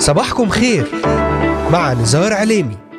صباحكم خير مع نزار عليمي.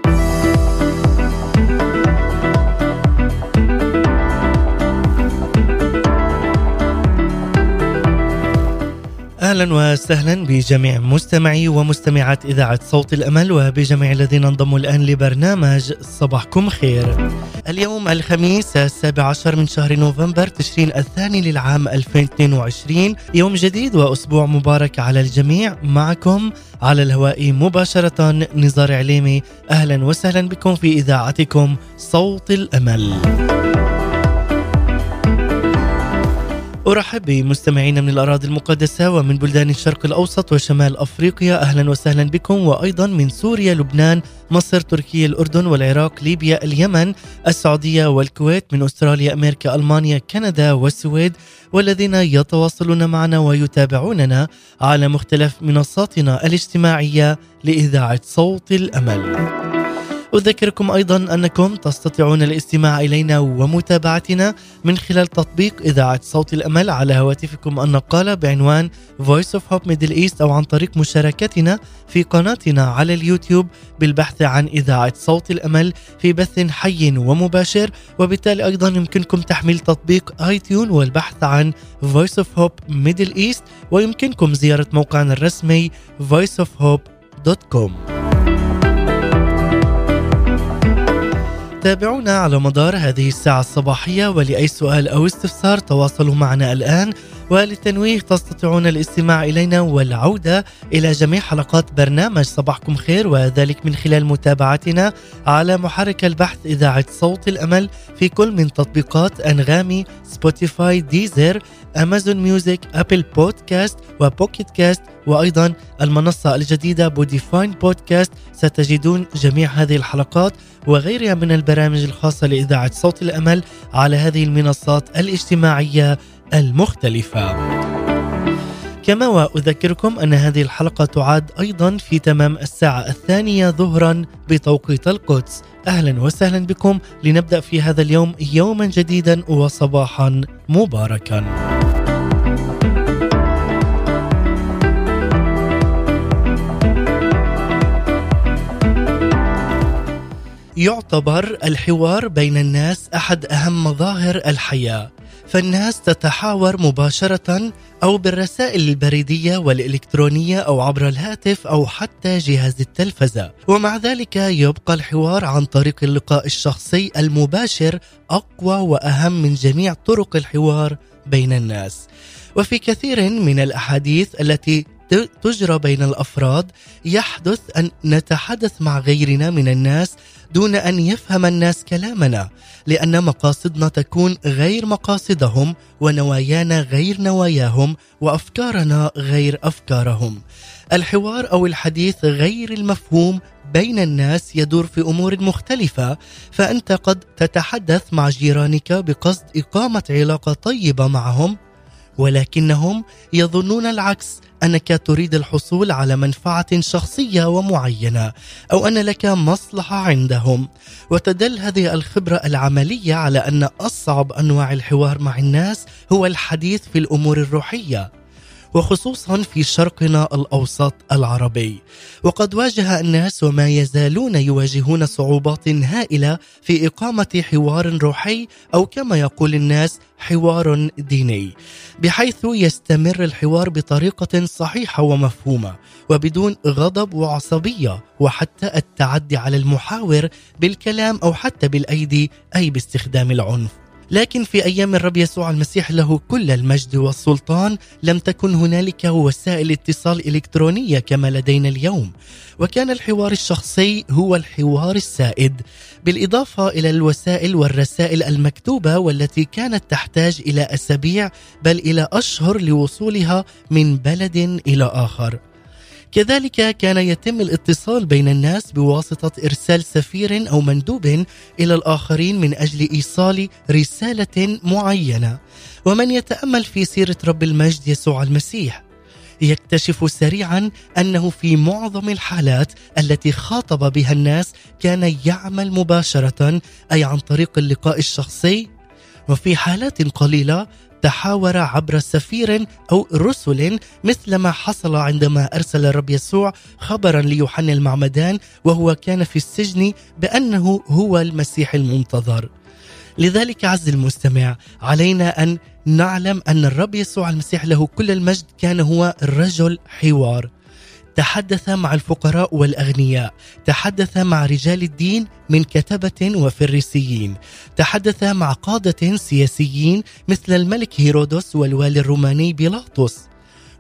أهلا وسهلا بجميع مستمعي ومستمعات إذاعة صوت الأمل وبجميع الذين انضموا الآن لبرنامج صباحكم خير. اليوم الخميس السابع عشر من شهر نوفمبر تشرين الثاني للعام 2022 يوم جديد وأسبوع مبارك على الجميع معكم على الهواء مباشرة نزار عليمي أهلا وسهلا بكم في إذاعتكم صوت الأمل. أرحب بمستمعينا من الأراضي المقدسة ومن بلدان الشرق الأوسط وشمال أفريقيا. أهلا وسهلا بكم وأيضا من سوريا لبنان مصر تركيا الأردن والعراق ليبيا اليمن السعودية والكويت من أستراليا أمريكا ألمانيا كندا والسويد والذين يتواصلون معنا ويتابعوننا على مختلف منصاتنا الاجتماعية لإذاعة صوت الأمل. أذكركم أيضا أنكم تستطيعون الاستماع إلينا ومتابعتنا من خلال تطبيق إذاعة صوت الأمل على هواتفكم النقالة بعنوان Voice of Hope Middle East أو عن طريق مشاركتنا في قناتنا على اليوتيوب بالبحث عن إذاعة صوت الأمل في بث حي ومباشر وبالتالي أيضا يمكنكم تحميل تطبيق آي تيون والبحث عن Voice of Hope Middle East ويمكنكم زيارة موقعنا الرسمي voiceofhope.com تابعونا على مدار هذه الساعة الصباحية ولأي سؤال أو استفسار تواصلوا معنا الآن وللتنويه تستطيعون الاستماع إلينا والعودة إلى جميع حلقات برنامج. صباحكم خير وذلك من خلال متابعتنا على محرك البحث إذاعة صوت الأمل في كل من تطبيقات أنغامي Spotify Deezer Amazon Music Apple Podcast و Pocket Cast وأيضا المنصة الجديدة Podvine Podcast. ستجدون جميع هذه الحلقات وغيرها من البرامج الخاصة لإذاعة صوت الأمل على هذه المنصات الاجتماعية المختلفة. كما وأذكركم أن هذه الحلقة تعاد أيضا في تمام الساعة الثانية ظهرا بتوقيت القدس. أهلا وسهلا بكم لنبدأ في هذا اليوم يوما جديدا وصباحا مباركا. يعتبر الحوار بين الناس أحد أهم مظاهر الحياة. فالناس تتحاور مباشرة أو بالرسائل البريدية والإلكترونية أو عبر الهاتف أو حتى جهاز التلفزة. ومع ذلك يبقى الحوار عن طريق اللقاء الشخصي المباشر أقوى وأهم من جميع طرق الحوار بين الناس. وفي كثير من الأحاديث التي تجرى بين الأفراد يحدث أن نتحدث مع غيرنا من الناس دون أن يفهم الناس كلامنا لأن مقاصدنا تكون غير مقاصدهم ونوايانا غير نواياهم وأفكارنا غير أفكارهم. الحوار أو الحديث غير المفهوم بين الناس يدور في أمور مختلفة فأنت قد تتحدث مع جيرانك بقصد إقامة علاقة طيبة معهم ولكنهم يظنون العكس أنك تريد الحصول على منفعة شخصية ومعينة أو أن لك مصلحة عندهم. وتدل هذه الخبرة العملية على أن أصعب أنواع الحوار مع الناس هو الحديث في الأمور الروحية. وخصوصا في شرقنا الأوسط العربي. وقد واجه الناس وما يزالون يواجهون صعوبات هائلة في إقامة حوار روحي أو كما يقول الناس حوار ديني بحيث يستمر الحوار بطريقة صحيحة ومفهومة وبدون غضب وعصبية وحتى التعدي على المحاور بالكلام أو حتى بالأيدي أي باستخدام العنف. لكن في أيام الرب يسوع المسيح له كل المجد والسلطان لم تكن هنالك وسائل اتصال إلكترونية كما لدينا اليوم. وكان الحوار الشخصي هو الحوار السائد بالإضافة إلى الوسائل والرسائل المكتوبة والتي كانت تحتاج إلى أسابيع بل إلى أشهر لوصولها من بلد إلى آخر. كذلك كان يتم الاتصال بين الناس بواسطة إرسال سفير أو مندوب إلى الآخرين من أجل إيصال رسالة معينة. ومن يتأمل في سيرة رب المجد يسوع المسيح. يكتشف سريعا أنه في معظم الحالات التي خاطب بها الناس كان يعمل مباشرة أي عن طريق اللقاء الشخصي. وفي حالات قليلة تحاور عبر سفير أو رسل مثل ما حصل عندما أرسل الرب يسوع خبرا ليوحنا المعمدان وهو كان في السجن بأنه هو المسيح المنتظر. لذلك عز المستمع علينا أن نعلم أن الرب يسوع المسيح له كل المجد كان هو رجل حوار. تحدث مع الفقراء والأغنياء، تحدث مع رجال الدين من كتبة وفريسيين، تحدث مع قادة سياسيين مثل الملك هيرودس والوالي الروماني بيلاطس.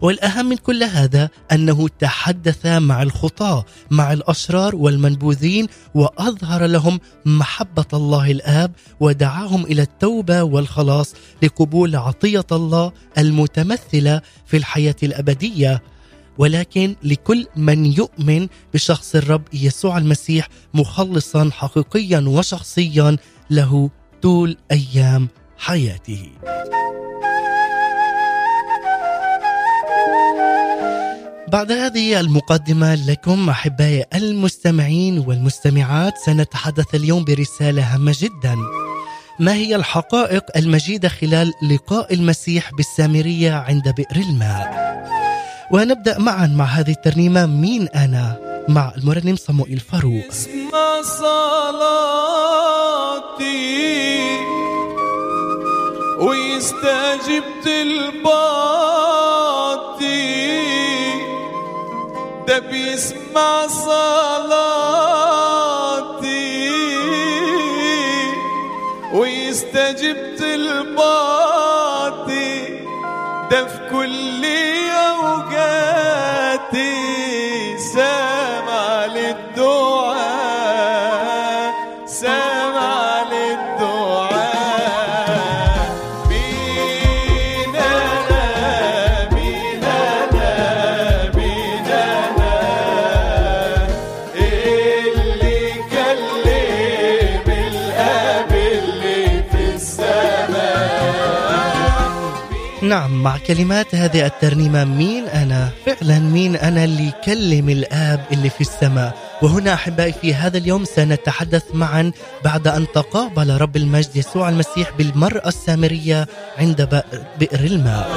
والأهم من كل هذا أنه تحدث مع الخطاة، مع الأشرار والمنبوذين وأظهر لهم محبة الله الآب ودعاهم إلى التوبة والخلاص لقبول عطية الله المتمثلة في الحياة الأبدية ولكن لكل من يؤمن بشخص الرب يسوع المسيح مخلصا حقيقيا وشخصيا له طول أيام حياته. بعد هذه المقدمة لكم أحبائي المستمعين والمستمعات سنتحدث اليوم برسالة هامة جدا ما هي الحقائق المجيدة خلال لقاء المسيح بالسامرية عند بئر الماء ونبدأ معا مع هذه الترنيمة مين أنا مع المرنم صموئيل فاروق. اسمع صلاتي. ويستجب طلباتي ده بيسمع صلاتي. ويستجب طلباتي ده في كل نعم مع كلمات هذه الترنيمة مين أنا؟ فعلا مين أنا اللي كلم الآب اللي في السماء؟ وهنا أحبائي في هذا اليوم سنتحدث معا بعد أن تقابل رب المجد يسوع المسيح بالمرأة السامرية عند بئر الماء.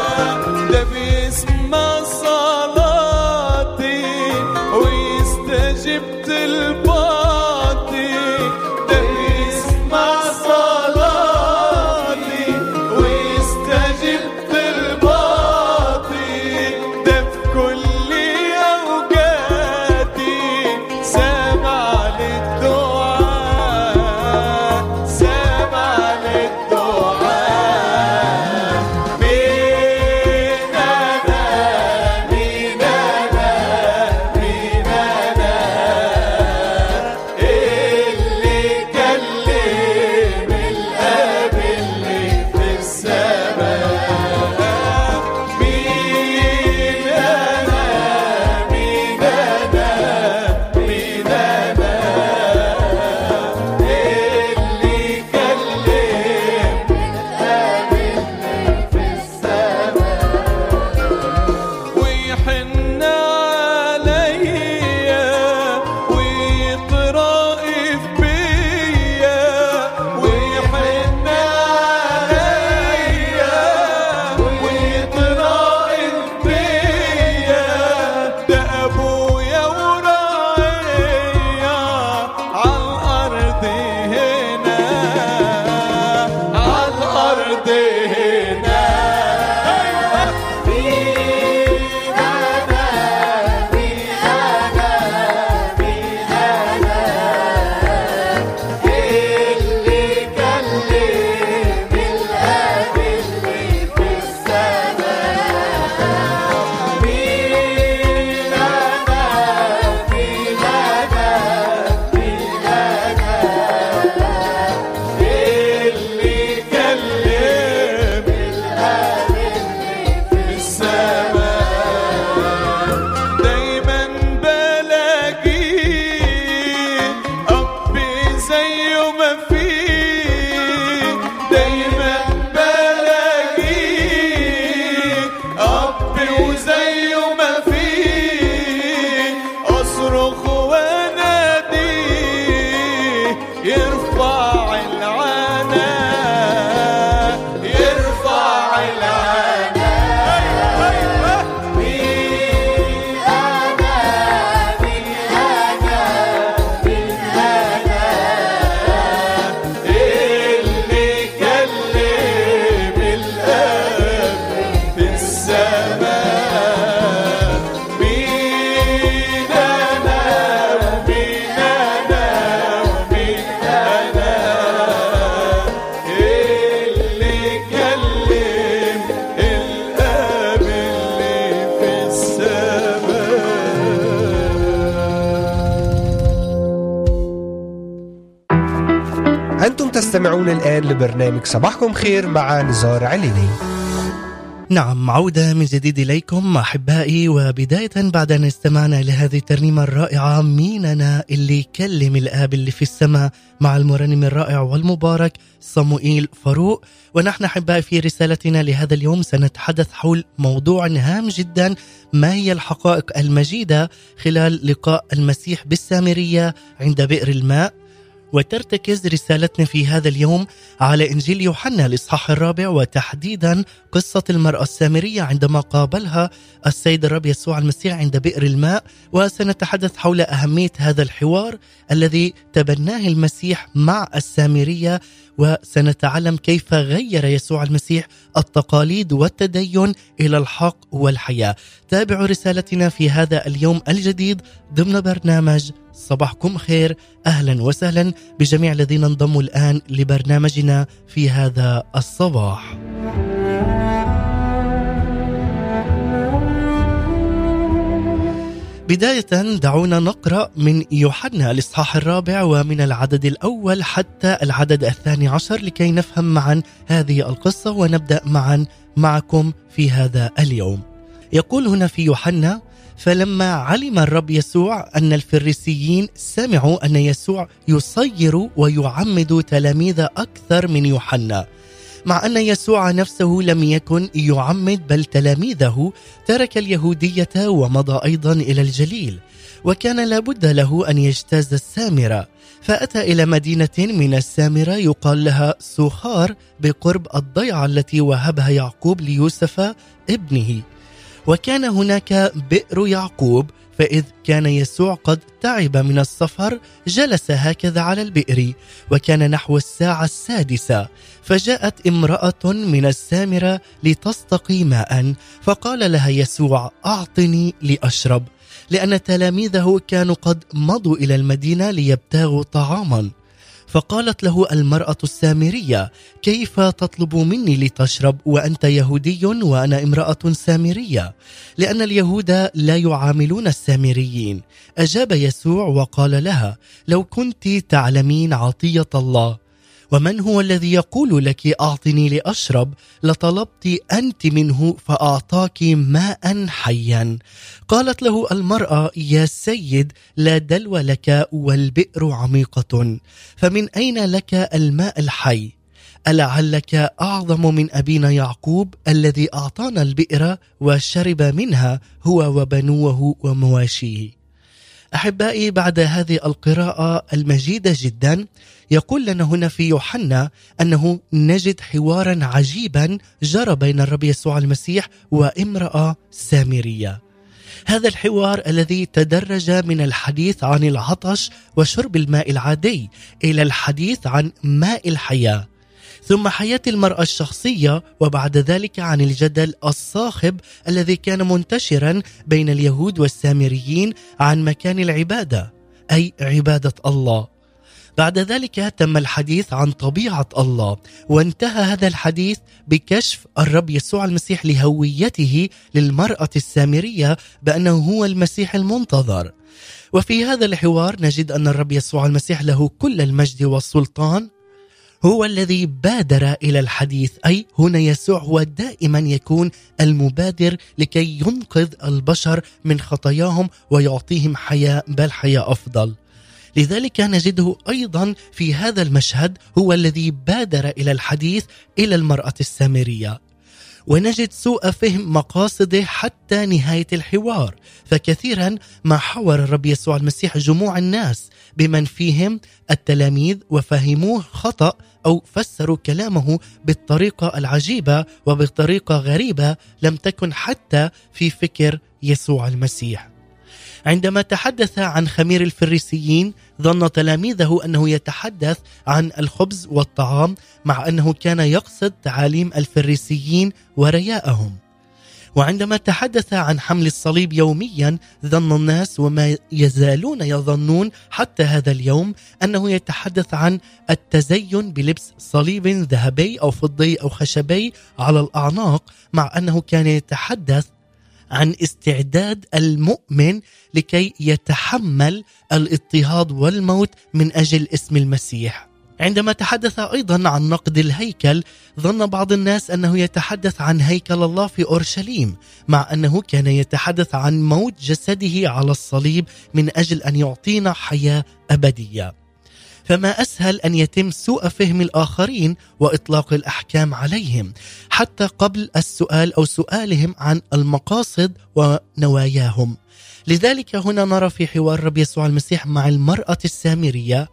الآن لبرنامج صباحكم خير مع نزار عليني نعم عودة من جديد إليكم أحبائي وبداية بعد أن استمعنا لهذه الترنيمة الرائعة مين أنا اللي يكلم الآب اللي في السماء مع المرنم الرائع والمبارك صموئيل فاروق. ونحن أحبائي في رسالتنا لهذا اليوم سنتحدث حول موضوع هام جدا ما هي الحقائق المجيدة خلال لقاء المسيح بالسامرية عند بئر الماء. وترتكز رسالتنا في هذا اليوم على إنجيل يوحنا الإصحاح الرابع وتحديدا قصة المرأة السامرية عندما قابلها السيد الرب يسوع المسيح عند بئر الماء وسنتحدث حول أهمية هذا الحوار الذي تبناه المسيح مع السامرية وسنتعلم كيف غير يسوع المسيح التقاليد والتدين إلى الحق والحياة. تابعوا رسالتنا في هذا اليوم الجديد ضمن برنامج صباحكم خير أهلا وسهلا بجميع الذين انضموا الآن لبرنامجنا في هذا الصباح. بداية دعونا نقرأ من يوحنا الإصحاح الرابع ومن العدد الأول حتى العدد الثاني عشر لكي نفهم معا هذه القصة ونبدأ معا معكم في هذا اليوم. يقول هنا في يوحنا: فلما علم الرب يسوع أن الفريسيين سمعوا أن يسوع يصير ويعمد تلاميذ أكثر من يوحنا مع أن يسوع نفسه لم يكن يعمد بل تلاميذه ترك اليهودية ومضى أيضا إلى الجليل وكان لابد له أن يجتاز السامرة فأتى إلى مدينة من السامرة يقال لها سوخار بقرب الضيعة التي وهبها يعقوب ليوسف ابنه. وكان هناك بئر يعقوب فإذ كان يسوع قد تعب من السفر جلس هكذا على البئر وكان نحو الساعة السادسة فجاءت امرأة من السامرة لتستقي ماء فقال لها يسوع أعطني لأشرب. لأن تلاميذه كانوا قد مضوا إلى المدينة ليبتاغوا طعاما. فقالت له المرأة السامرية كيف تطلب مني لتشرب وأنت يهودي وأنا امرأة سامرية؟ لأن اليهود لا يعاملون السامريين. أجاب يسوع وقال لها لو كنت تعلمين عطية الله ومن هو الذي يقول لك أعطني لأشرب؟ لطلبت أنت منه فأعطاك ماء حيا. قالت له المرأة يا سيد لا دلو لك والبئر عميقة. فمن أين لك الماء الحي؟ ألعلك أعظم من أبينا يعقوب الذي أعطانا البئر وشرب منها هو وبنوه ومواشيه. أحبائي بعد هذه القراءة المجيدة جدا يقول لنا هنا في يوحنا أنه نجد حوارا عجيبا جرى بين الرب يسوع المسيح وامرأة سامرية. هذا الحوار الذي تدرج من الحديث عن العطش وشرب الماء العادي إلى الحديث عن ماء الحياة. ثم حياة المرأة الشخصية وبعد ذلك عن الجدل الصاخب الذي كان منتشرا بين اليهود والسامريين عن مكان العبادة أي عبادة الله. بعد ذلك تم الحديث عن طبيعة الله وانتهى هذا الحديث بكشف الرب يسوع المسيح لهويته للمرأة السامرية بأنه هو المسيح المنتظر. وفي هذا الحوار نجد أن الرب يسوع المسيح له كل المجد والسلطان هو الذي بادر إلى الحديث أي هنا يسوع هو دائما يكون المبادر لكي ينقذ البشر من خطاياهم ويعطيهم حياة بل حياة أفضل. لذلك نجده أيضا في هذا المشهد هو الذي بادر إلى الحديث إلى المرأة السامرية. ونجد سوء فهم مقاصده حتى نهاية الحوار. فكثيرا ما حور الرب يسوع المسيح جموع الناس بمن فيهم التلاميذ وفهموه خطأ أو فسروا كلامه بالطريقة العجيبة وبطريقة غريبة لم تكن حتى في فكر يسوع المسيح. عندما تحدث عن خمير الفريسيين ظن تلاميذه أنه يتحدث عن الخبز والطعام مع أنه كان يقصد تعاليم الفريسيين ورياءهم. وعندما تحدث عن حمل الصليب يوميا ظن الناس وما يزالون يظنون حتى هذا اليوم أنه يتحدث عن التزين بلبس صليب ذهبي أو فضي أو خشبي على الأعناق مع أنه كان يتحدث عن استعداد المؤمن لكي يتحمل الاضطهاد والموت من أجل اسم المسيح. عندما تحدث أيضا عن نقد الهيكل ظن بعض الناس أنه يتحدث عن هيكل الله في أورشليم مع أنه كان يتحدث عن موت جسده على الصليب من أجل أن يعطينا حياة أبدية. فما أسهل أن يتم سوء فهم الآخرين وإطلاق الأحكام عليهم حتى قبل السؤال أو سؤالهم عن المقاصد ونواياهم. لذلك هنا نرى في حوار رب يسوع المسيح مع المرأة السامرية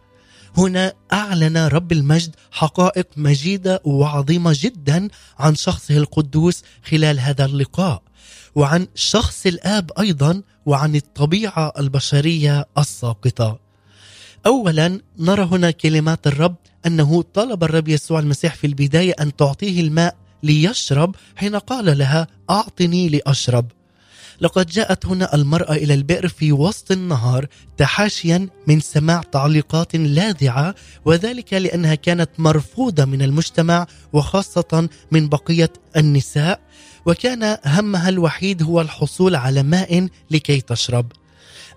هنا أعلن رب المجد حقائق مجيدة وعظيمة جدا عن شخصه القدوس خلال هذا اللقاء وعن شخص الآب أيضا وعن الطبيعة البشرية الساقطة. اولا نرى هنا كلمات الرب أنه طلب الرب يسوع المسيح في البداية أن تعطيه الماء ليشرب حين قال لها أعطني لأشرب. لقد جاءت هنا المرأة إلى البئر في وسط النهار تحاشيا من سماع تعليقات لاذعة وذلك لأنها كانت مرفوضة من المجتمع وخاصة من بقية النساء وكان همها الوحيد هو الحصول على ماء لكي تشرب.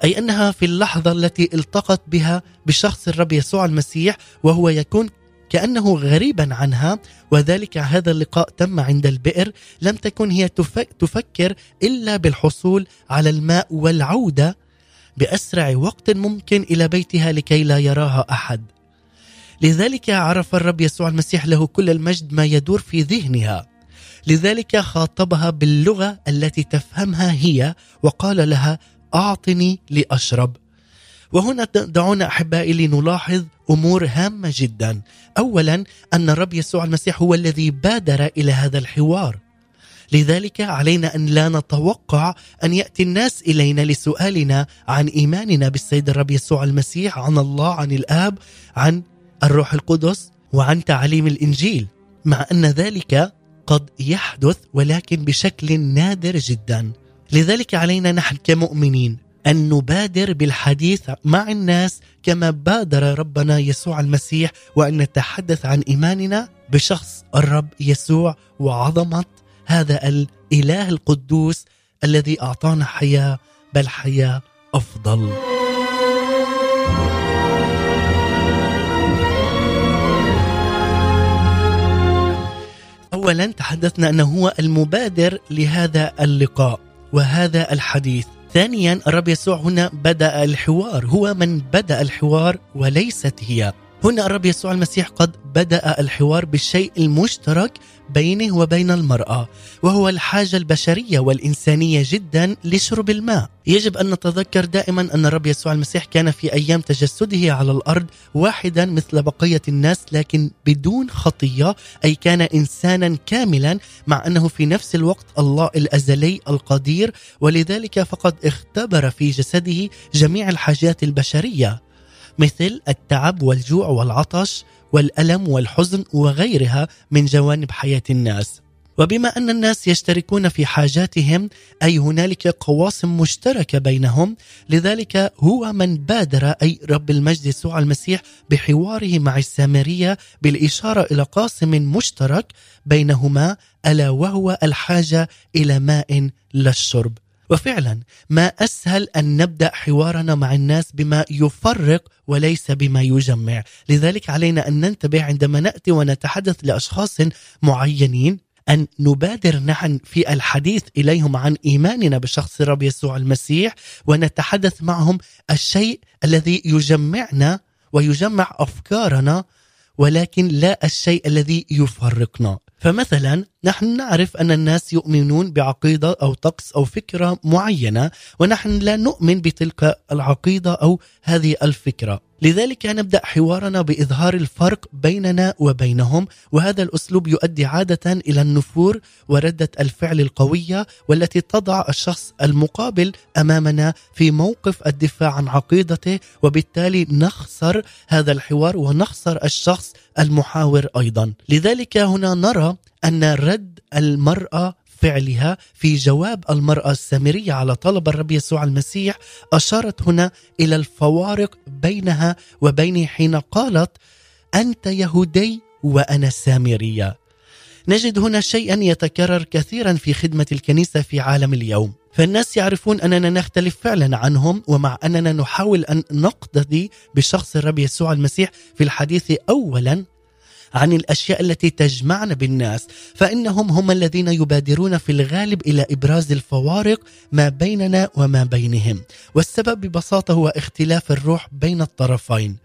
أي أنها في اللحظة التي التقت بها بشخص الرب يسوع المسيح وهو يكون كأنه غريبا عنها وذلك هذا اللقاء تم عند البئر لم تكن هي تفكر إلا بالحصول على الماء والعودة بأسرع وقت ممكن إلى بيتها لكي لا يراها أحد. لذلك عرف الرب يسوع المسيح له كل المجد ما يدور في ذهنها. لذلك خاطبها باللغة التي تفهمها هي وقال لها أعطني لأشرب. وهنا دعونا أحبائي لنلاحظ أمور هامة جدا. اولا أن الرب يسوع المسيح هو الذي بادر إلى هذا الحوار. لذلك علينا أن لا نتوقع أن يأتي الناس إلينا لسؤالنا عن إيماننا بالسيد الرب يسوع المسيح عن الله عن الآب عن الروح القدس وعن تعليم الإنجيل. مع أن ذلك قد يحدث ولكن بشكل نادر جدا. لذلك علينا نحن كمؤمنين أن نبادر بالحديث مع الناس كما بادر ربنا يسوع المسيح وأن نتحدث عن إيماننا بشخص الرب يسوع وعظمة هذا الإله القدوس الذي أعطانا حياة بل حياة أفضل. اولا تحدثنا أنه هو المبادر لهذا اللقاء وهذا الحديث. ثانيا الرب يسوع هنا بدأ الحوار. هو من بدأ الحوار وليست هي. هنا الرب يسوع المسيح قد بدأ الحوار بالشيء المشترك بينه وبين المرأة وهو الحاجة البشرية والإنسانية جدا لشرب الماء. يجب أن نتذكر دائما أن الرب يسوع المسيح كان في أيام تجسده على الأرض واحدا مثل بقية الناس لكن بدون خطية أي كان انسانا كاملا مع أنه في نفس الوقت الله الأزلي القدير ولذلك فقد اختبر في جسده جميع الحاجات البشرية. مثل التعب والجوع والعطش والألم والحزن وغيرها من جوانب حياة الناس. وبما أن الناس يشتركون في حاجاتهم أي هنالك قواسم مشتركة بينهم لذلك هو من بادر أي رب المجد يسوع المسيح بحواره مع السامرية بالإشارة إلى قاسم مشترك بينهما ألا وهو الحاجة إلى ماء للشرب. وفعلا ما أسهل أن نبدأ حوارنا مع الناس بما يفرق وليس بما يجمع، لذلك علينا أن ننتبه عندما نأتي ونتحدث لأشخاص معينين أن نبادر نحن في الحديث إليهم عن إيماننا بشخص الرب يسوع المسيح ونتحدث معهم الشيء الذي يجمعنا ويجمع أفكارنا ولكن لا الشيء الذي يفرقنا. فمثلا نحن نعرف أن الناس يؤمنون بعقيدة أو طقس أو فكرة معينة ونحن لا نؤمن بتلك العقيدة أو هذه الفكرة. لذلك نبدأ حوارنا بإظهار الفرق بيننا وبينهم وهذا الأسلوب يؤدي عادة إلى النفور وردة الفعل القوية والتي تضع الشخص المقابل أمامنا في موقف الدفاع عن عقيدته وبالتالي نخسر هذا الحوار ونخسر الشخص المحاور أيضا. لذلك هنا نرى أن رد المرأة فعلها في جواب المرأة السامرية على طلب الرب يسوع المسيح أشارت هنا إلى الفوارق بينها وبينه حين قالت أنت يهودي وأنا سامرية. نجد هنا شيئا يتكرر كثيرا في خدمة الكنيسة في عالم اليوم. فالناس يعرفون أننا نختلف فعلا عنهم ومع أننا نحاول أن نقتدي بشخص الرب يسوع المسيح في الحديث اولا عن الأشياء التي تجمعنا بالناس فإنهم هم الذين يبادرون في الغالب إلى إبراز الفوارق ما بيننا وما بينهم. والسبب ببساطة هو اختلاف الروح بين الطرفين.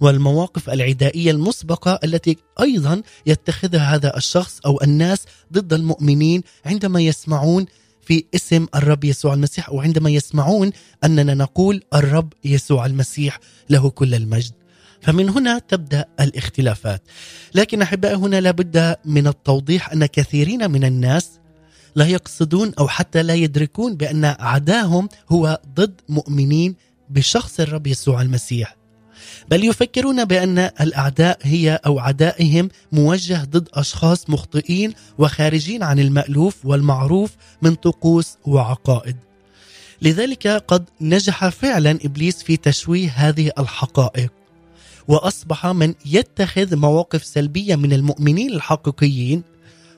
والمواقف العدائية المسبقة التي أيضا يتخذها هذا الشخص أو الناس ضد المؤمنين عندما يسمعون في اسم الرب يسوع المسيح أو عندما يسمعون أننا نقول الرب يسوع المسيح له كل المجد. فمن هنا تبدأ الاختلافات. لكن أحبائي هنا لابد من التوضيح أن كثيرين من الناس لا يقصدون أو حتى لا يدركون بأن عداهم هو ضد مؤمنين بشخص الرب يسوع المسيح. بل يفكرون بأن الأعداء هي أو عدائهم موجه ضد أشخاص مخطئين وخارجين عن المألوف والمعروف من طقوس وعقائد. لذلك قد نجح فعلا إبليس في تشويه هذه الحقائق. وأصبح من يتخذ مواقف سلبية من المؤمنين الحقيقيين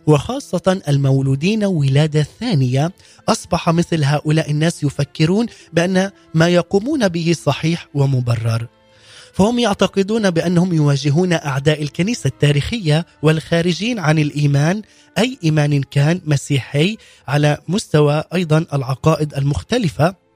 وخاصة المولودين ولادة ثانية. أصبح مثل هؤلاء الناس يفكرون بأن ما يقومون به صحيح ومبرر. فهم يعتقدون بأنهم يواجهون أعداء الكنيسة التاريخية والخارجين عن الإيمان أي إيمان كان مسيحي على مستوى أيضا العقائد المختلفة.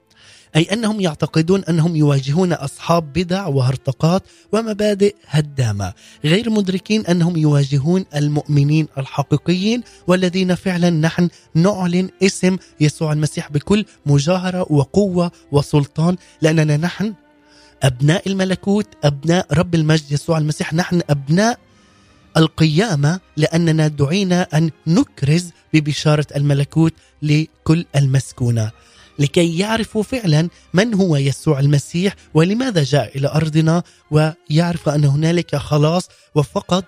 أي أنهم يعتقدون أنهم يواجهون أصحاب بدع وهرطقات ومبادئ هدامة. غير مدركين أنهم يواجهون المؤمنين الحقيقيين والذين فعلا نحن نعلن اسم يسوع المسيح بكل مجاهرة وقوة وسلطان لأننا نحن أبناء الملكوت أبناء رب المجد يسوع المسيح. نحن أبناء القيامة لأننا دعينا أن نكرز ببشارة الملكوت لكل المسكونة. لكي يعرفوا فعلا من هو يسوع المسيح ولماذا جاء إلى أرضنا ويعرف أن هنالك خلاص وفقط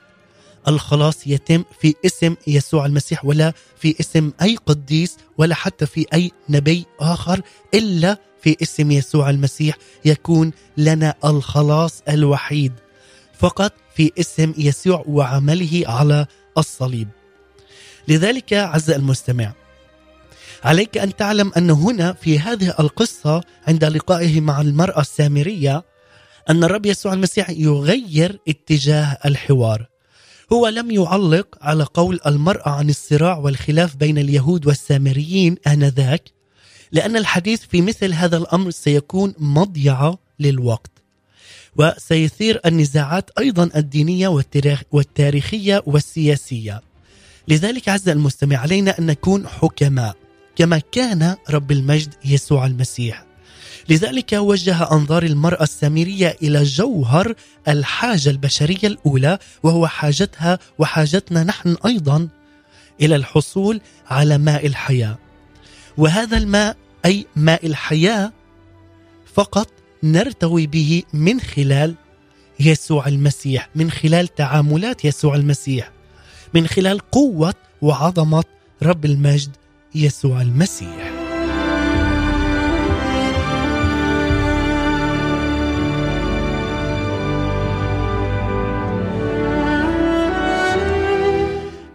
الخلاص يتم في اسم يسوع المسيح ولا في اسم أي قديس ولا حتى في أي نبي آخر إلا في اسم يسوع المسيح يكون لنا الخلاص الوحيد فقط في اسم يسوع وعمله على الصليب. لذلك عز المستمع عليك أن تعلم أن هنا في هذه القصة عند لقائه مع المرأة السامرية أن الرب يسوع المسيح يغير اتجاه الحوار. هو لم يعلق على قول المرأة عن الصراع والخلاف بين اليهود والسامريين آنذاك لأن الحديث في مثل هذا الأمر سيكون مضيعة للوقت. وسيثير النزاعات أيضا الدينية والتاريخية والسياسية. لذلك عز المستمع علينا أن نكون حكماء. كما كان رب المجد يسوع المسيح. لذلك وجه أنظار المرأة السامرية إلى جوهر الحاجة البشرية الأولى وهو حاجتها وحاجتنا نحن أيضا إلى الحصول على ماء الحياة. وهذا الماء أي ماء الحياة فقط نرتوي به من خلال يسوع المسيح من خلال تعاملات يسوع المسيح من خلال قوة وعظمة رب المجد يسوع المسيح.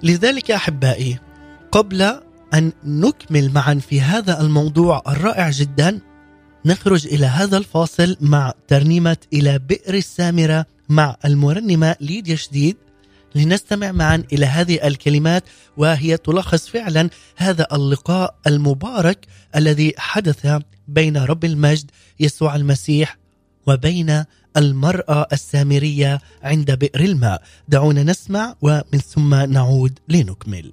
لذلك أحبائي قبل أن نكمل معا في هذا الموضوع الرائع جدا نخرج إلى هذا الفاصل مع ترنيمة إلى بئر السامرة مع المرنمة ليديا شديد. لنستمع معا إلى هذه الكلمات وهي تلخص فعلا هذا اللقاء المبارك الذي حدث بين رب المجد يسوع المسيح وبين المرأة السامرية عند بئر الماء. دعونا نسمع ومن ثم نعود لنكمل.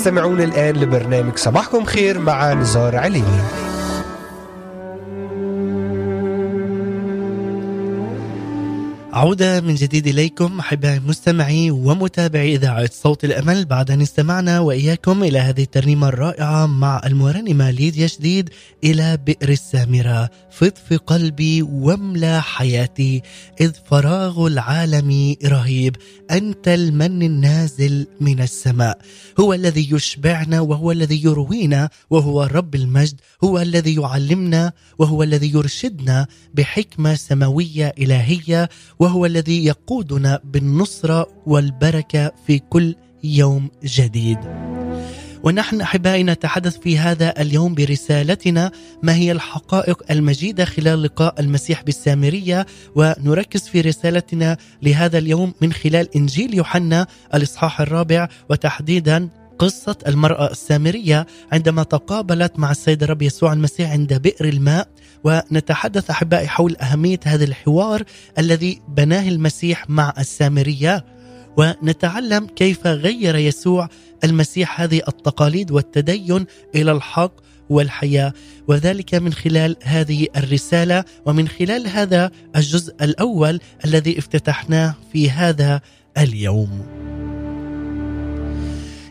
تستمعون الآن لبرنامج صباحكم خير مع نزار عليني عودة من جديد إليكم أحبائي المستمعي ومتابعي إذاعة صوت الأمل. بعد أن استمعنا وإياكم إلى هذه الترنيمة الرائعة مع المرنمة ليديا شديد إلى بئر السامرة. فض في قلبي واملأ حياتي إذ فراغ العالم رهيب. أنت المن النازل من السماء. هو الذي يشبعنا وهو الذي يروينا وهو رب المجد. هو الذي يعلمنا وهو الذي يرشدنا بحكمة سماوية إلهية وهو الذي يقودنا بالنصرة والبركة في كل يوم جديد. ونحن أحبائي نتحدث في هذا اليوم برسالتنا ما هي الحقائق المجيدة خلال لقاء المسيح بالسامرية. ونركز في رسالتنا لهذا اليوم من خلال إنجيل يوحنا الإصحاح الرابع. وتحديدا قصة المرأة السامرية عندما تقابلت مع السيد الرب يسوع المسيح عند بئر الماء. ونتحدث أحبائي حول أهمية هذا الحوار الذي بناه المسيح مع السامرية. ونتعلم كيف غير يسوع المسيح هذه التقاليد والتدين إلى الحق والحياة. وذلك من خلال هذه الرسالة. ومن خلال هذا الجزء الأول الذي افتتحناه في هذا اليوم.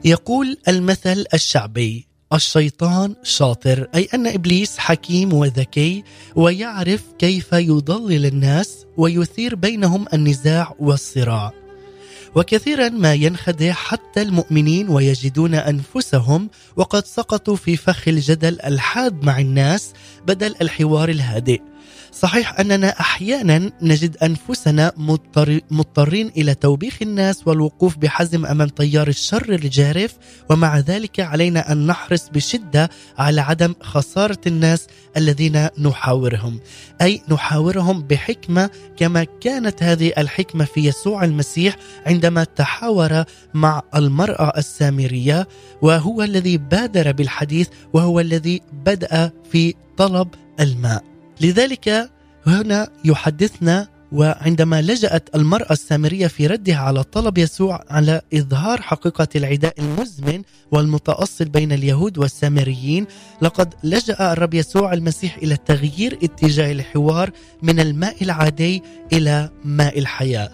يقول المثل الشعبي الشيطان شاطر أي أن إبليس حكيم وذكي ويعرف كيف يضلل الناس ويثير بينهم النزاع والصراع. وكثيرا ما ينخدع حتى المؤمنين ويجدون أنفسهم وقد سقطوا في فخ الجدل الحاد مع الناس بدل الحوار الهادئ. صحيح أننا أحيانا نجد أنفسنا مضطر مضطرين إلى توبيخ الناس والوقوف بحزم أمام تيار الشر الجارف ومع ذلك علينا أن نحرص بشدة على عدم خسارة الناس الذين نحاورهم، أي نحاورهم بحكمة كما كانت هذه الحكمة في يسوع المسيح عندما تحاور مع المرأة السامرية وهو الذي بادر بالحديث وهو الذي بدأ في طلب الماء. لذلك هنا يحدثنا وعندما لجأت المرأة السامرية في ردها على طلب يسوع على إظهار حقيقة العداء المزمن والمتأصل بين اليهود والسامريين لقد لجأ الرب يسوع المسيح إلى تغيير اتجاه الحوار من الماء العادي إلى ماء الحياة.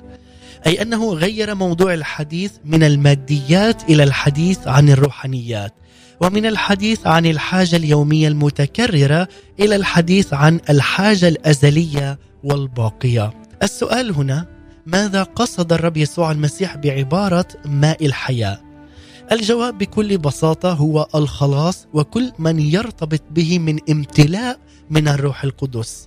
أي أنه غير موضوع الحديث من الماديات إلى الحديث عن الروحانيات. ومن الحديث عن الحاجة اليومية المتكررة إلى الحديث عن الحاجة الأزلية والباقية. السؤال هنا ماذا قصد الرب يسوع المسيح بعبارة ماء الحياة؟ الجواب بكل بساطة هو الخلاص وكل من يرتبط به من امتلاء من الروح القدس.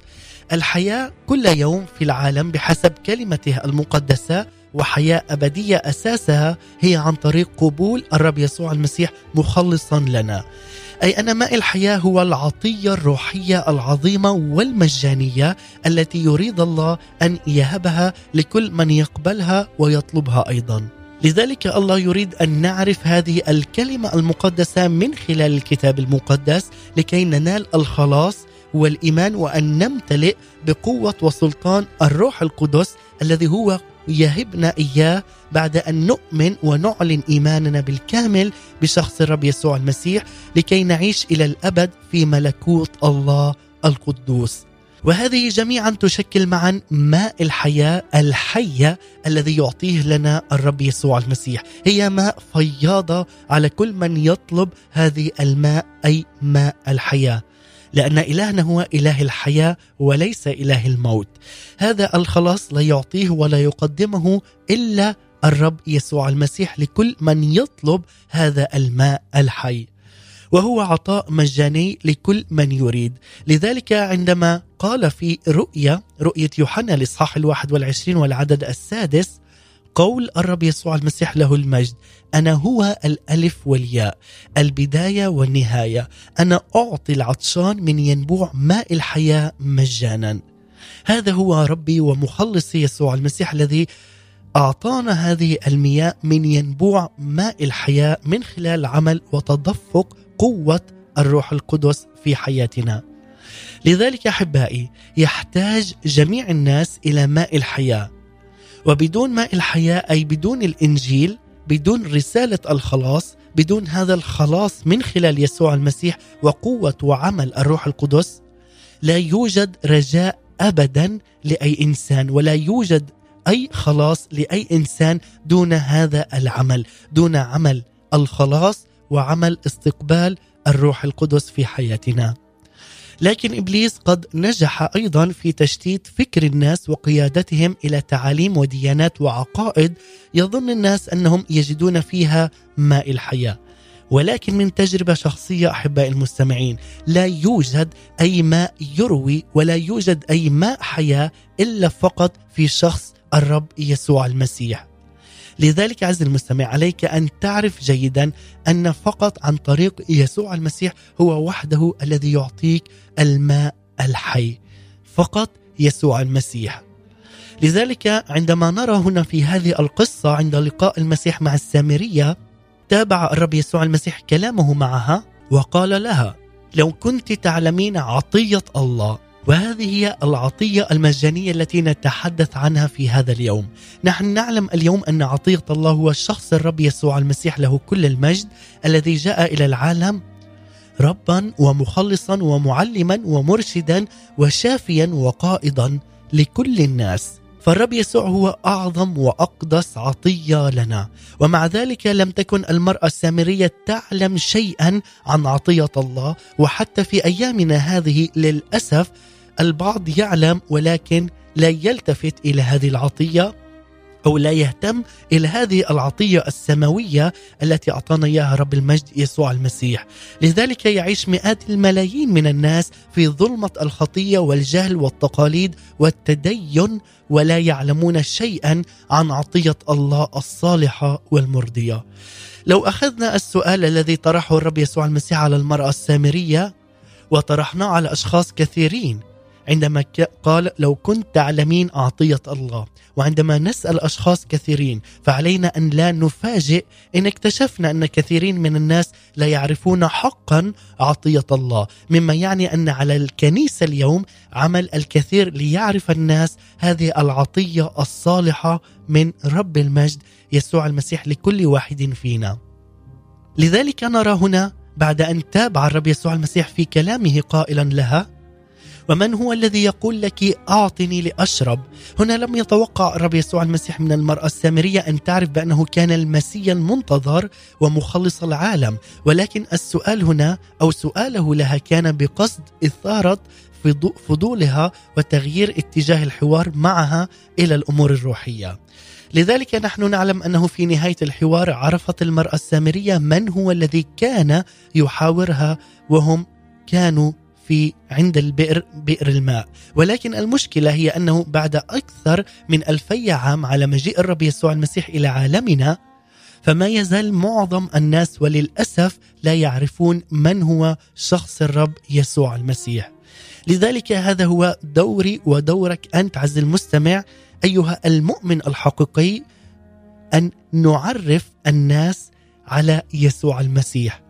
الحياة كل يوم في العالم بحسب كلمته المقدسة وحياة أبدية أساسها هي عن طريق قبول الرب يسوع المسيح مخلصا لنا. أي أن ماء الحياة هو العطية الروحية العظيمة والمجانية التي يريد الله أن يهبها لكل من يقبلها ويطلبها أيضا. لذلك الله يريد أن نعرف هذه الكلمة المقدسة من خلال الكتاب المقدس لكي ننال الخلاص والإيمان وأن نمتلئ بقوة وسلطان الروح القدس الذي هو يهبنا إياه بعد أن نؤمن ونعلن إيماننا بالكامل بشخص الرب يسوع المسيح لكي نعيش إلى الأبد في ملكوت الله القدوس. وهذه جميعا تشكل معا ماء الحياة الحية الذي يعطيه لنا الرب يسوع المسيح، هي ماء فياضة على كل من يطلب هذه الماء أي ماء الحياة. لأن إلهنا هو إله الحياة وليس إله الموت. هذا الخلاص لا يعطيه ولا يقدمه إلا الرب يسوع المسيح لكل من يطلب هذا الماء الحي. وهو عطاء مجاني لكل من يريد. لذلك عندما قال في رؤيا رؤية يوحنا الإصحاح الواحد والعشرين والعدد السادس قول الرب يسوع المسيح له المجد. أنا هو الألف والياء البداية والنهاية. أنا أعطي العطشان من ينبوع ماء الحياة مجانا. هذا هو ربي ومخلصي يسوع المسيح الذي أعطانا هذه المياه من ينبوع ماء الحياة من خلال عمل وتدفق قوة الروح القدس في حياتنا. لذلك أحبائي يحتاج جميع الناس إلى ماء الحياة. وبدون ماء الحياة أي بدون الإنجيل بدون رسالة الخلاص بدون هذا الخلاص من خلال يسوع المسيح وقوة وعمل الروح القدس لا يوجد رجاء ابدا لأي إنسان ولا يوجد أي خلاص لأي إنسان دون هذا العمل دون عمل الخلاص وعمل استقبال الروح القدس في حياتنا. لكن إبليس قد نجح أيضا في تشتيت فكر الناس وقيادتهم إلى تعاليم وديانات وعقائد يظن الناس أنهم يجدون فيها ماء الحياة. ولكن من تجربة شخصية أحبائي المستمعين لا يوجد أي ماء يروي ولا يوجد أي ماء حياة إلا فقط في شخص الرب يسوع المسيح. لذلك عز المستمع عليك أن تعرف جيدا أن فقط عن طريق يسوع المسيح هو وحده الذي يعطيك الماء الحي. فقط يسوع المسيح. لذلك عندما نرى هنا في هذه القصة عند لقاء المسيح مع السامرية تابع الرب يسوع المسيح كلامه معها وقال لها لو كنت تعلمين عطية الله وهذه هي العطية المجانية التي نتحدث عنها في هذا اليوم. نحن نعلم اليوم أن عطية الله هو شخص الرب يسوع المسيح له كل المجد الذي جاء إلى العالم ربا ومخلصا ومعلما ومرشدا وشافيا وقائدا لكل الناس. فالرب يسوع هو أعظم وأقدس عطية لنا. ومع ذلك لم تكن المرأة السامرية تعلم شيئا عن عطية الله. وحتى في أيامنا هذه للأسف البعض يعلم ولكن لا يلتفت إلى هذه العطية أو لا يهتم إلى هذه العطية السماوية التي أعطانا إياها رب المجد يسوع المسيح، لذلك يعيش مئات الملايين من الناس في ظلمة الخطية والجهل والتقاليد والتدين ولا يعلمون شيئا عن عطية الله الصالحة والمرضية. لو أخذنا السؤال الذي طرحه الرب يسوع المسيح على المرأة السامرية وطرحناه على أشخاص كثيرين عندما قال لو كنت تعلمين عطيه الله؟ وعندما نسأل أشخاص كثيرين فعلينا أن لا نفاجئ إن اكتشفنا أن كثيرين من الناس لا يعرفون حقا عطيه الله. مما يعني أن على الكنيسة اليوم عمل الكثير ليعرف الناس هذه العطية الصالحة من رب المجد يسوع المسيح لكل واحد فينا. لذلك نرى هنا بعد أن تابع الرب يسوع المسيح في كلامه قائلا لها ومن هو الذي يقول لك أعطني لأشرب؟ هنا لم يتوقع الرب يسوع المسيح من المرأة السامرية أن تعرف بأنه كان المسيا المنتظر ومخلص العالم ولكن السؤال هنا أو سؤاله لها كان بقصد فضو- فضولها وتغيير اتجاه الحوار معها إلى الأمور الروحية. لذلك نحن نعلم أنه في نهاية الحوار عرفت المرأة السامرية من هو الذي كان يحاورها وهم كانوا في عند البئر بئر الماء. ولكن المشكلة هي أنه بعد أكثر من ألفي عام على مجيء الرب يسوع المسيح إلى عالمنا فما يزال معظم الناس وللأسف لا يعرفون من هو شخص الرب يسوع المسيح. لذلك هذا هو دوري ودورك أنت عز المستمع أيها المؤمن الحقيقي أن نعرف الناس على يسوع المسيح.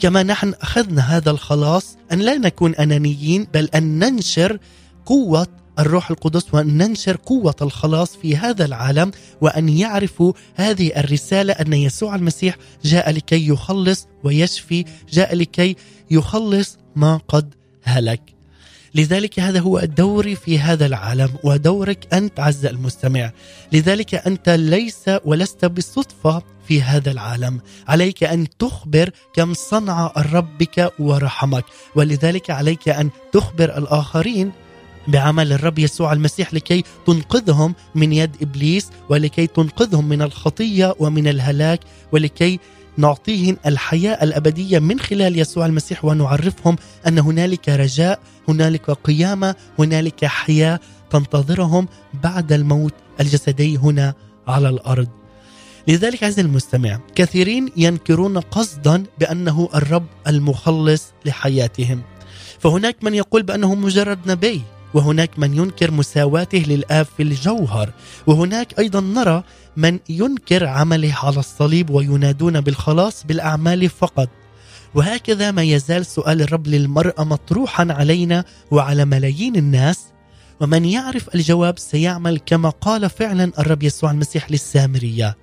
كما نحن أخذنا هذا الخلاص أن لا نكون أنانيين بل أن ننشر قوة الروح القدس وأن ننشر قوة الخلاص في هذا العالم وأن يعرفوا هذه الرسالة أن يسوع المسيح جاء لكي يخلص ويشفي جاء لكي يخلص ما قد هلك. لذلك هذا هو دوري في هذا العالم ودورك أنت عز المستمع. لذلك أنت ليس ولست بالصدفه في هذا العالم. عليك أن تخبر كم صنع الرب بك ورحمك. ولذلك عليك أن تخبر الآخرين بعمل الرب يسوع المسيح لكي تنقذهم من يد إبليس ولكي تنقذهم من الخطية ومن الهلاك ولكي نعطيهم الحياة الأبدية من خلال يسوع المسيح ونعرفهم أن هنالك رجاء هنالك قيامة هنالك حياة تنتظرهم بعد الموت الجسدي هنا على الأرض. لذلك عزيزي المستمع كثيرين ينكرون قصدا بأنه الرب المخلص لحياتهم. فهناك من يقول بأنه مجرد نبي. وهناك من ينكر مساواته للآب في الجوهر وهناك أيضا نرى من ينكر عمله على الصليب وينادون بالخلاص بالأعمال فقط. وهكذا ما يزال سؤال الرب للمرأة مطروحا علينا وعلى ملايين الناس ومن يعرف الجواب سيعمل كما قال فعلا الرب يسوع المسيح للسامرية.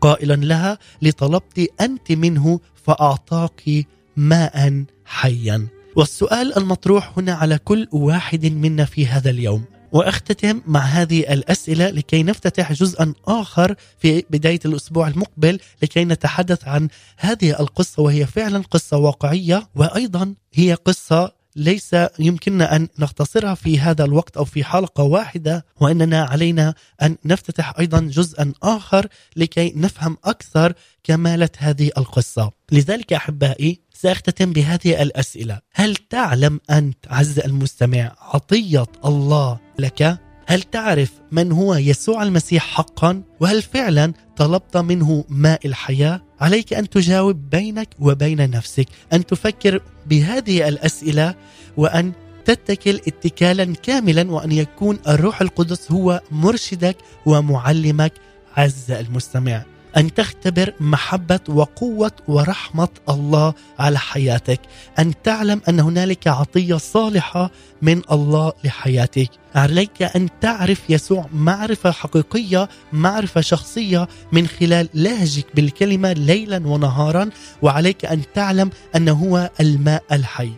قائلا لها لطلبت أنت منه فأعطاك ماء حيا. والسؤال المطروح هنا على كل واحد منا في هذا اليوم. وأختتم مع هذه الأسئلة لكي نفتتح جزءا آخر في بداية الأسبوع المقبل لكي نتحدث عن هذه القصة وهي فعلا قصة واقعية وأيضا هي قصة ليس يمكننا أن نختصرها في هذا الوقت أو في حلقة واحدة وإننا علينا أن نفتتح أيضا جزءا آخر لكي نفهم أكثر كمالة هذه القصة. لذلك أحبائي سأختتم بهذه الأسئلة، هل تعلم أنت عز المستمع عطية الله لك؟ هل تعرف من هو يسوع المسيح حقا وهل فعلا طلبت منه ماء الحياة عليك أن تجاوب بينك وبين نفسك أن تفكر بهذه الأسئلة وأن تتكل اتكالا كاملا وأن يكون الروح القدس هو مرشدك ومعلمك عز المستمع. أن تختبر محبة وقوة ورحمة الله على حياتك أن تعلم أن هنالك عطية صالحة من الله لحياتك. عليك أن تعرف يسوع معرفة حقيقية معرفة شخصية من خلال لهجك بالكلمة ليلا ونهارا وعليك أن تعلم انه هو الماء الحي.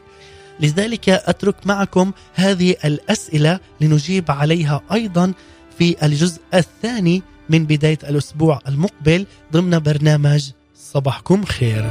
لذلك أترك معكم هذه الأسئلة لنجيب عليها أيضا في الجزء الثاني من بداية الأسبوع المقبل ضمن برنامج صباحكم خير.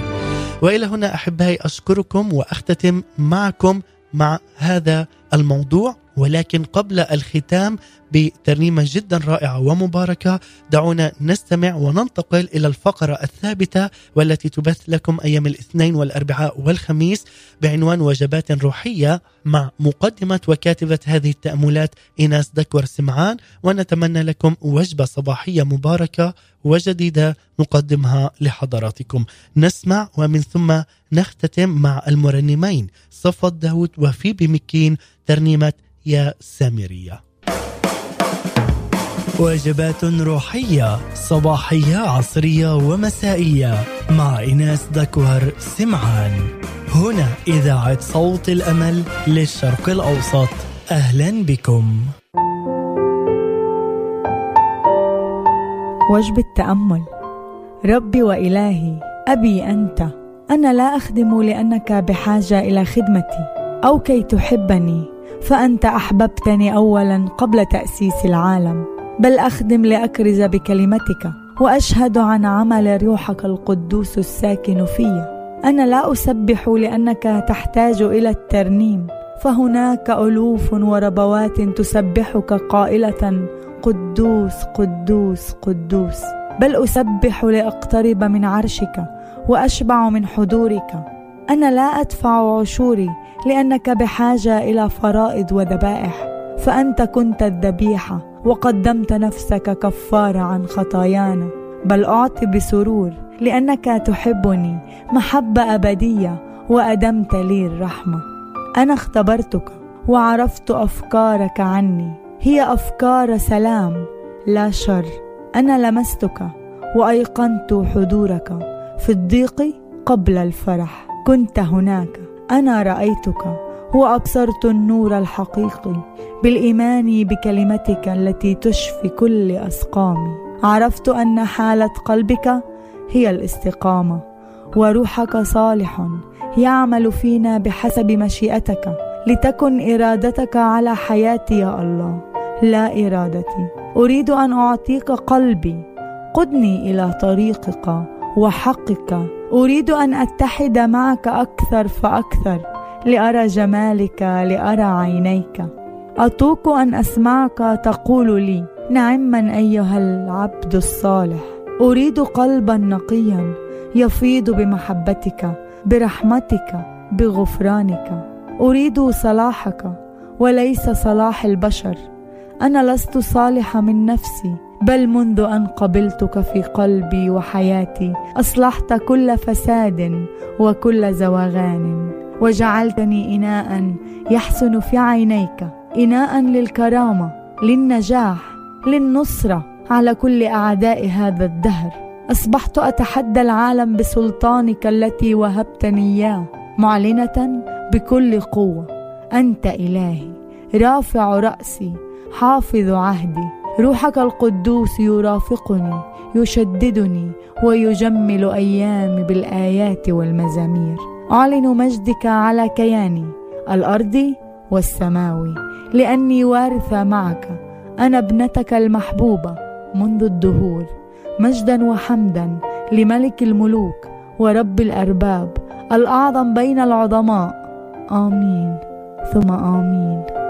وإلى هنا أحبائي أشكركم وأختتم معكم مع هذا الموضوع ولكن قبل الختام بترنيمة جدا رائعة ومباركة دعونا نستمع وننتقل إلى الفقرة الثابتة والتي تبث لكم أيام الاثنين والأربعاء والخميس بعنوان وجبات روحية مع مقدمة وكاتبة هذه التأملات إيناس دكور سمعان ونتمنى لكم وجبة صباحية مباركة وجديدة نقدمها لحضراتكم. نسمع ومن ثم نختتم مع المرنمين صفوت داود وفيبي مكين ترنيمة يا سامرية. وجبات روحية صباحية عصرية ومسائية مع إناس دكوهر سمعان. هنا إذاعة صوت الأمل للشرق الأوسط. أهلا بكم. وجبة تأمل ربي وإلهي أبي أنت. أنا لا أخدم لأنك بحاجة إلى خدمتي أو كي تحبني. فأنت أحببتني أولا قبل تأسيس العالم. بل أخدم لأكرز بكلمتك وأشهد عن عمل روحك القدوس الساكن في. أنا لا أسبح لأنك تحتاج إلى الترنيم. فهناك ألوف وربوات تسبحك قائلة قدوس قدوس قدوس بل أسبح لأقترب من عرشك وأشبع من حضورك. أنا لا أدفع عشوري لأنك بحاجة إلى فرائض وذبائح فأنت كنت الذبيحة وقدمت نفسك كفارة عن خطايانا. بل أعطي بسرور لأنك تحبني محبة أبدية وأدمت لي الرحمة. أنا اختبرتك وعرفت أفكارك عني. هي أفكار سلام لا شر. أنا لمستك وأيقنت حضورك في الضيق قبل الفرح. كنت هناك. أنا رأيتك. وأبصرت النور الحقيقي. بالإيمان بكلمتك التي تشفي كل أسقامي. عرفت أن حالة قلبك هي الاستقامة. وروحك صالح يعمل فينا بحسب مشيئتك. لتكن إرادتك على حياتي يا الله. لا إرادتي. أريد أن أعطيك قلبي. قدني إلى طريقك وحقك. أريد أن أتحد معك أكثر فأكثر لأرى جمالك لأرى عينيك. أطوق أن أسمعك تقول لي نعما أيها العبد الصالح. أريد قلبا نقيا يفيض بمحبتك برحمتك بغفرانك. أريد صلاحك وليس صلاح البشر. أنا لست صالحة من نفسي. بل منذ أن قبلتك في قلبي وحياتي أصلحت كل فساد وكل زواغان وجعلتني إناء يحسن في عينيك إناء للكرامة للنجاح للنصرة على كل أعداء هذا الدهر. أصبحت أتحدى العالم بسلطانك التي وهبتني إياه معلنة بكل قوة. أنت إلهي رافع رأسي حافظ عهدي. روحك القدوس يرافقني يشددني ويجمل أيامي بالآيات والمزامير. أعلن مجدك على كياني الارضي والسماوي لأني وارثه معك. أنا ابنتك المحبوبة منذ الدهور. مجدا وحمدا لملك الملوك ورب الأرباب الأعظم بين العظماء. آمين. ثم آمين.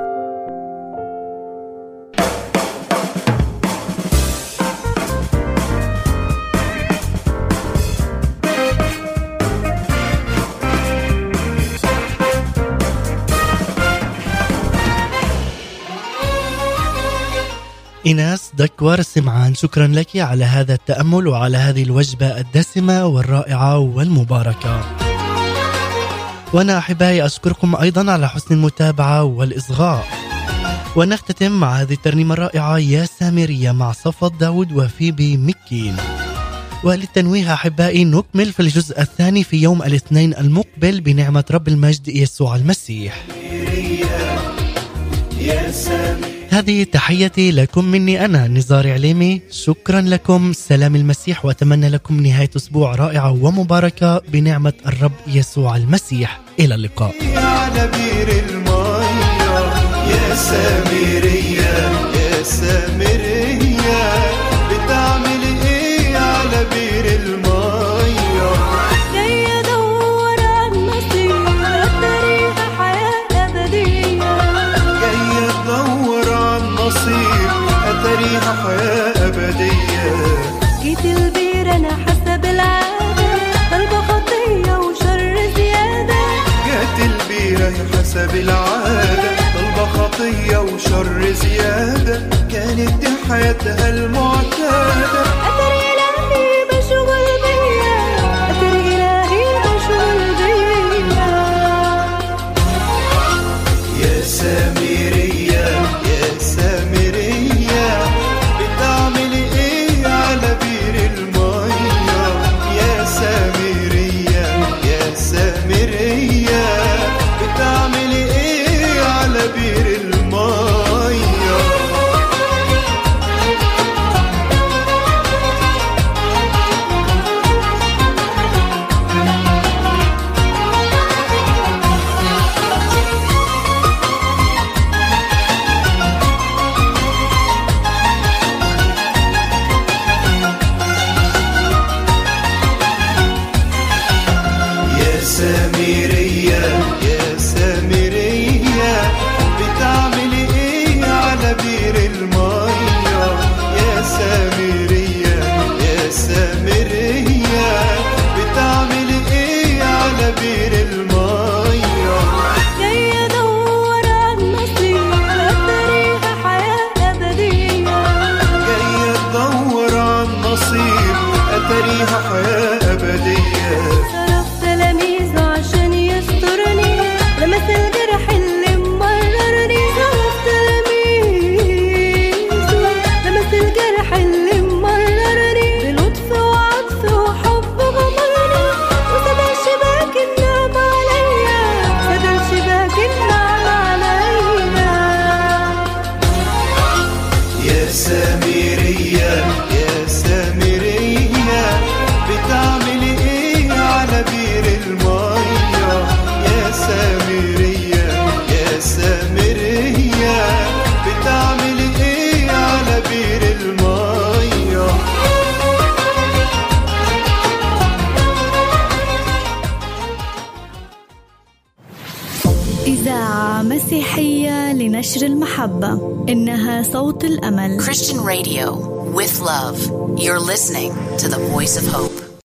إيناس دكور سمعان شكرا لك على هذا التأمل وعلى هذه الوجبة الدسمة والرائعة والمباركة. وأنا أحبائي أشكركم أيضا على حسن المتابعة والإصغاء. ونختتم مع هذه الترنيمة الرائعة يا سامرية مع صفد داود وفيبي مكين. وللتنويه أحبائي نكمل في الجزء الثاني في يوم الاثنين المقبل بنعمة رب المجد يسوع المسيح. هذه تحيتي لكم مني أنا نزار عليمي شكرا لكم. سلام المسيح وأتمنى لكم نهاية أسبوع رائعة ومباركة بنعمة الرب يسوع المسيح. إلى اللقاء. على بير المية يا سامرية يا سامرية. بتعمل إيه على بير المية؟ البيرة حسب العادة طلبة خطية وشر زيادة كانت دي حياتها المعتادة